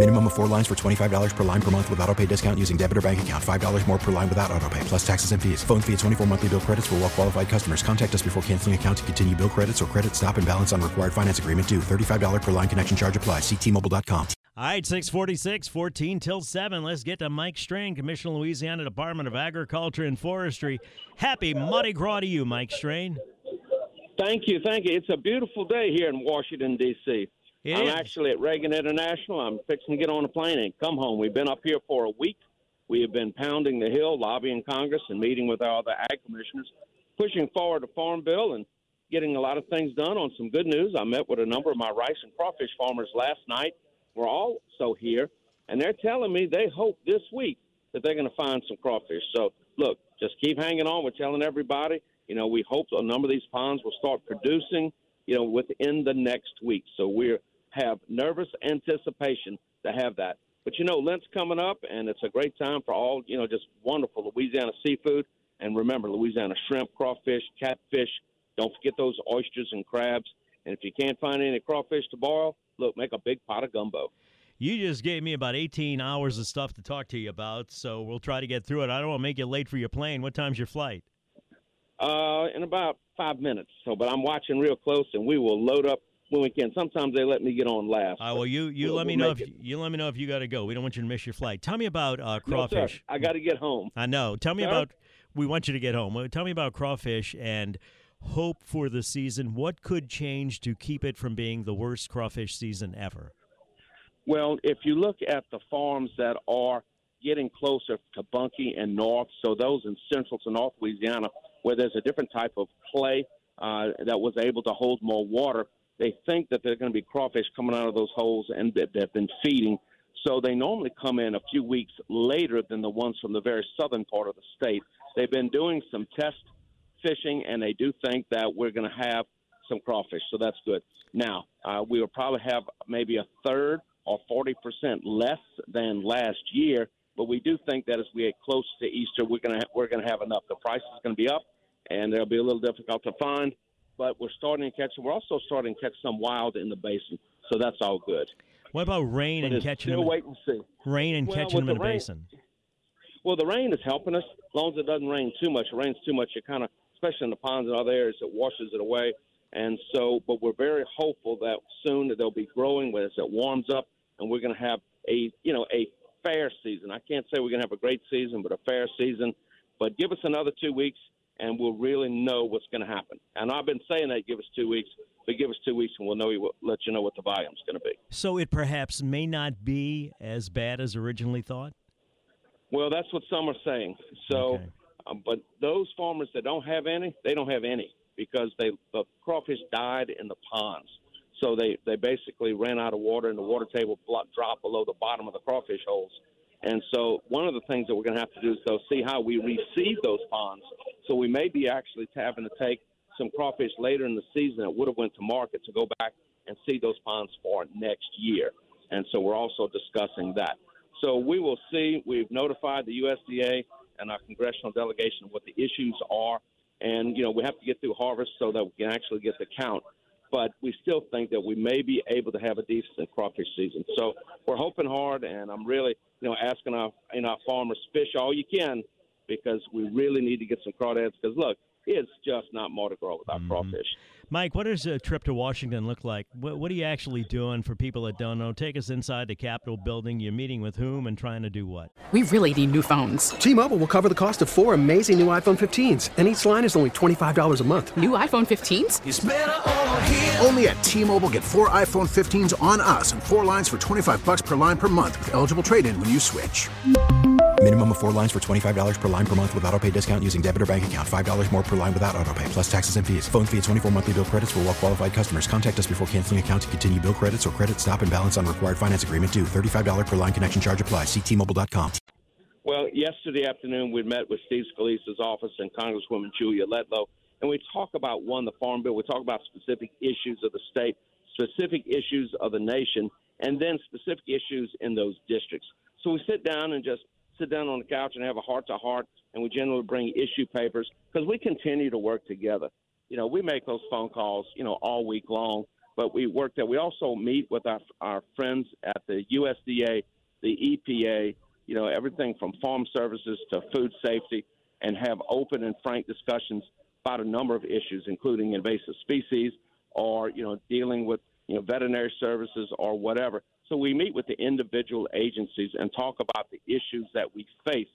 Minimum of four lines for $25 per line per month with auto pay discount using debit or bank account. $5 more per line without auto pay, plus taxes and fees. Phone fee at 24 monthly bill credits for well qualified customers. Contact us before canceling account to continue bill credits or credit stop and balance on required finance agreement due. $35 per line connection charge applies. Ctmobile.com. All right, 646, 14 till 7. Let's get to Mike Strain, Commissioner, Louisiana Department of Agriculture and Forestry. Happy Mardi Gras to you, Mike Strain. Thank you, thank you. It's a beautiful day here in Washington, D.C. It I'm is. actually at Reagan International. I'm fixing to get on a plane and come home. We've been up here for a week. We have been pounding the hill, lobbying Congress, and meeting with our other ag commissioners, pushing forward the farm bill and getting a lot of things done on some good news. I met with a number of my rice and crawfish farmers last night. We're also here, and they're telling me they hope this week that they're going to find some crawfish. So, look, just keep hanging on. We're telling everybody, you know, we hope a number of these ponds will start producing, you know, within the next week. So we have nervous anticipation to have that. But you know, Lent's coming up, and it's a great time for all you know, just wonderful Louisiana seafood. And remember, Louisiana shrimp, crawfish, catfish. Don't forget those oysters and crabs. And if you can't find any crawfish to boil, look, make a big pot of gumbo. You just gave me about 18 hours of stuff to talk to you about, so we'll try to get through it. I don't want to make you late for your plane. What time's your flight? Uh, in about five minutes. So, but I'm watching real close, and we will load up when we can. Sometimes they let me get on last. Uh, well, you you we'll- let me we'll know if it. you let me know if you got to go. We don't want you to miss your flight. Tell me about uh, No, crawfish. I got to get home. I know. Tell me about. We want you to get home. Tell me about crawfish and hope for the season. What could change to keep it from being the worst crawfish season ever? Well, if you look at the farms that are getting closer to Bunkie and North, so those in central to North Louisiana, where there's a different type of clay uh, that was able to hold more water, they think that there's going to be crawfish coming out of those holes and that they've been feeding. So they normally come in a few weeks later than the ones from the very southern part of the state. They've been doing some test fishing, and they do think that we're going to have some crawfish, so that's good. Now, uh, we will probably have maybe a third or 40% less than last year, but we do think that as we get close to Easter, we're going to ha- we're going to have enough. The price is going to be up, and they'll be a little difficult to find, but we're starting to catch them. We're also starting to catch some wild in the basin, so that's all good. What about rain But and catching still them? wait and see. Rain and Well, catching them in the rain- basin. Well, the rain is helping us. As long as it doesn't rain too much. It rains too much, it kind of, especially in the ponds and other areas, it washes it away. And so, but we're very hopeful that soon that they'll be growing as it warms up, and we're going to have a, you know, a fair season. I can't say we're going to have a great season, but a fair season. But give us another two weeks, and we'll really know what's going to happen. And I've been saying that give us two weeks, but give us two weeks, and we'll know. We'll let you know what the volume's going to be. So it perhaps may not be as bad as originally thought. Well, that's what some are saying. So, Okay. um, but those farmers that don't have any, they don't have any because they the crawfish died in the ponds. So they they basically ran out of water, and the water table dropped below the bottom of the crawfish holes. And so, one of the things that we're going to have to do is though see how we receive those ponds. So we may be actually having to take some crawfish later in the season that would have went to market to go back and seed those ponds for next year. And so we're also discussing that. So we will see. We've notified the USDA and our congressional delegation what the issues are, and you know we have to get through harvest so that we can actually get the count. But we still think that we may be able to have a decent crawfish season. So we're hoping hard, and I'm really you know asking our you know farmers fish all you can because we really need to get some crawdads. Because look, it's just not Mardi Gras without mm-hmm. crawfish. Mike, what does a trip to Washington look like? What, what, are you actually doing for people that don't know? Take us inside the Capitol building. You're meeting with whom and trying to do what? We really need new phones. T Mobile will cover the cost of four amazing new iPhone 15s, and each line is only $25 a month. New iPhone 15s? Only at T Mobile get four iPhone 15s on us and four lines for 25 bucks per line per month with eligible trade in when you switch. Minimum of four lines for $25 per line per month with auto pay discount using debit or bank account. $5 more per line without auto pay, plus taxes and fees. Phone fee at 24 monthly bill credits for all well qualified customers. Contact us before canceling account to continue bill credits or credit stop and balance on required finance agreement due. $35 per line connection charge apply. Ctmobile.com. Well, yesterday afternoon we met with Steve Scalise's office and Congresswoman Julia Letlow, and we talk about one, the Farm Bill. We talk about specific issues of the state, specific issues of the nation, and then specific issues in those districts. So we sit down and just sit down on the couch and have a heart to heart, and we generally bring issue papers because we continue to work together. You know, we make those phone calls, you know, all week long, but we work there. We also meet with our, our friends at the USDA, the EPA, you know, everything from farm services to food safety, and have open and frank discussions about a number of issues, including invasive species or, you know, dealing with, you know, veterinary services or whatever. So we meet with the individual agencies and talk about the issues that we face.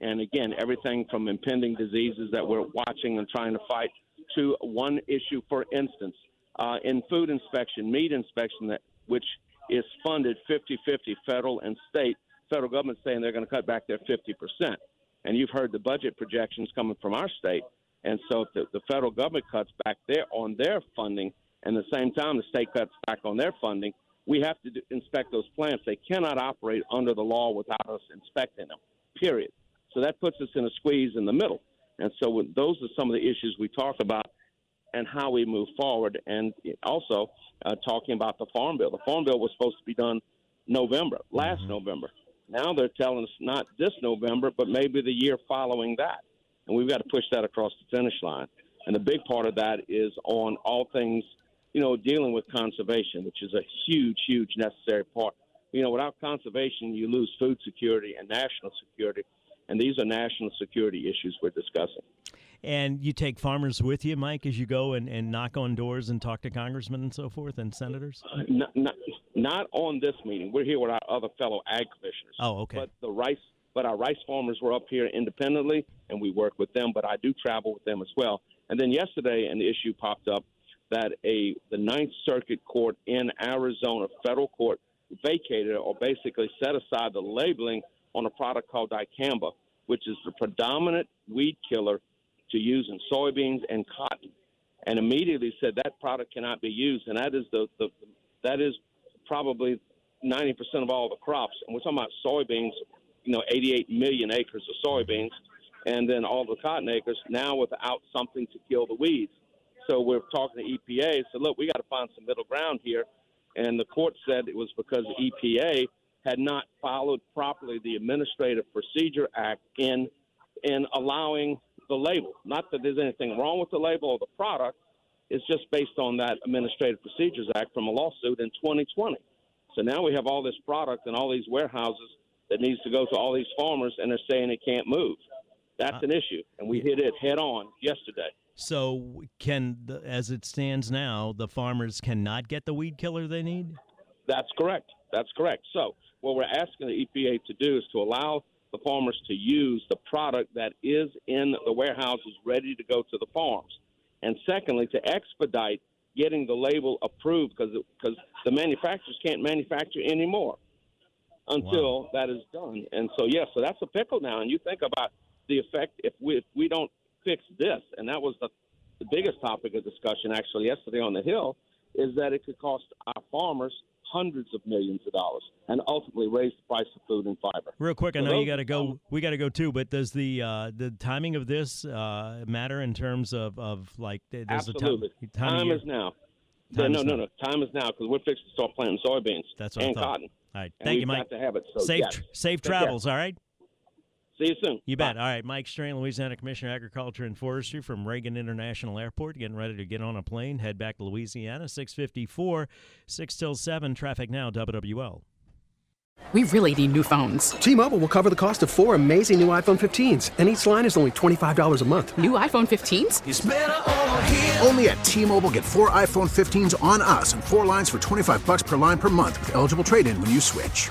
And again, everything from impending diseases that we're watching and trying to fight to one issue, for instance, uh, in food inspection, meat inspection, that which is funded 50 50 federal and state. Federal government saying they're going to cut back their 50%. And you've heard the budget projections coming from our state. And so if the, the federal government cuts back there on their funding, and at the same time the state cuts back on their funding, we have to inspect those plants. They cannot operate under the law without us inspecting them, period. So that puts us in a squeeze in the middle. And so those are some of the issues we talk about and how we move forward. And also uh, talking about the Farm Bill. The Farm Bill was supposed to be done November, last mm-hmm. November. Now they're telling us not this November, but maybe the year following that. And we've got to push that across the finish line. And the big part of that is on all things – you know, dealing with conservation, which is a huge, huge necessary part. You know, without conservation, you lose food security and national security, and these are national security issues we're discussing. And you take farmers with you, Mike, as you go and, and knock on doors and talk to congressmen and so forth and senators? Uh, not, not, not on this meeting. We're here with our other fellow ag commissioners. Oh, okay. But the rice, but our rice farmers were up here independently, and we work with them. But I do travel with them as well. And then yesterday, an issue popped up that a the Ninth Circuit Court in Arizona, federal court, vacated or basically set aside the labeling on a product called dicamba, which is the predominant weed killer to use in soybeans and cotton, and immediately said that product cannot be used, and that is the, the that is probably 90% of all the crops, and we're talking about soybeans, you know, 88 million acres of soybeans, and then all the cotton acres now without something to kill the weeds. So we're talking to EPA. So look, we got to find some middle ground here. And the court said it was because EPA had not followed properly the Administrative Procedure Act in in allowing the label. Not that there's anything wrong with the label or the product. It's just based on that Administrative Procedures Act from a lawsuit in 2020. So now we have all this product and all these warehouses that needs to go to all these farmers, and they're saying it can't move. That's uh, an issue, and we hit it head on yesterday. So, can the, as it stands now, the farmers cannot get the weed killer they need? That's correct. That's correct. So, what we're asking the EPA to do is to allow the farmers to use the product that is in the warehouses ready to go to the farms. And secondly, to expedite getting the label approved because because the manufacturers can't manufacture anymore until wow. that is done. And so, yes, yeah, so that's a pickle now. And you think about the effect if we if we don't fix this, and that was the, the biggest topic of discussion actually yesterday on the Hill, is that it could cost our farmers hundreds of millions of dollars and ultimately raise the price of food and fiber. Real quick, I know you got to go. We got to go too. But does the uh, the timing of this uh, matter in terms of, of like? Absolutely. The time, time, time is now. Time no, no, no, no. Time is now because we're fixing to start planting soybeans That's what and cotton. All right. Thank you, Mike. to have it. So, safe, yes. safe travels. All right. See you soon. You bet. All right, Mike Strain, Louisiana Commissioner of Agriculture and Forestry from Reagan International Airport, getting ready to get on a plane, head back to Louisiana. 654, 6 till 7, traffic now, WWL. We really need new phones. T-Mobile will cover the cost of four amazing new iPhone 15s, and each line is only $25 a month. New iPhone 15s? Only at T-Mobile get four iPhone 15s on us and four lines for 25 bucks per line per month with eligible trade-in when you switch.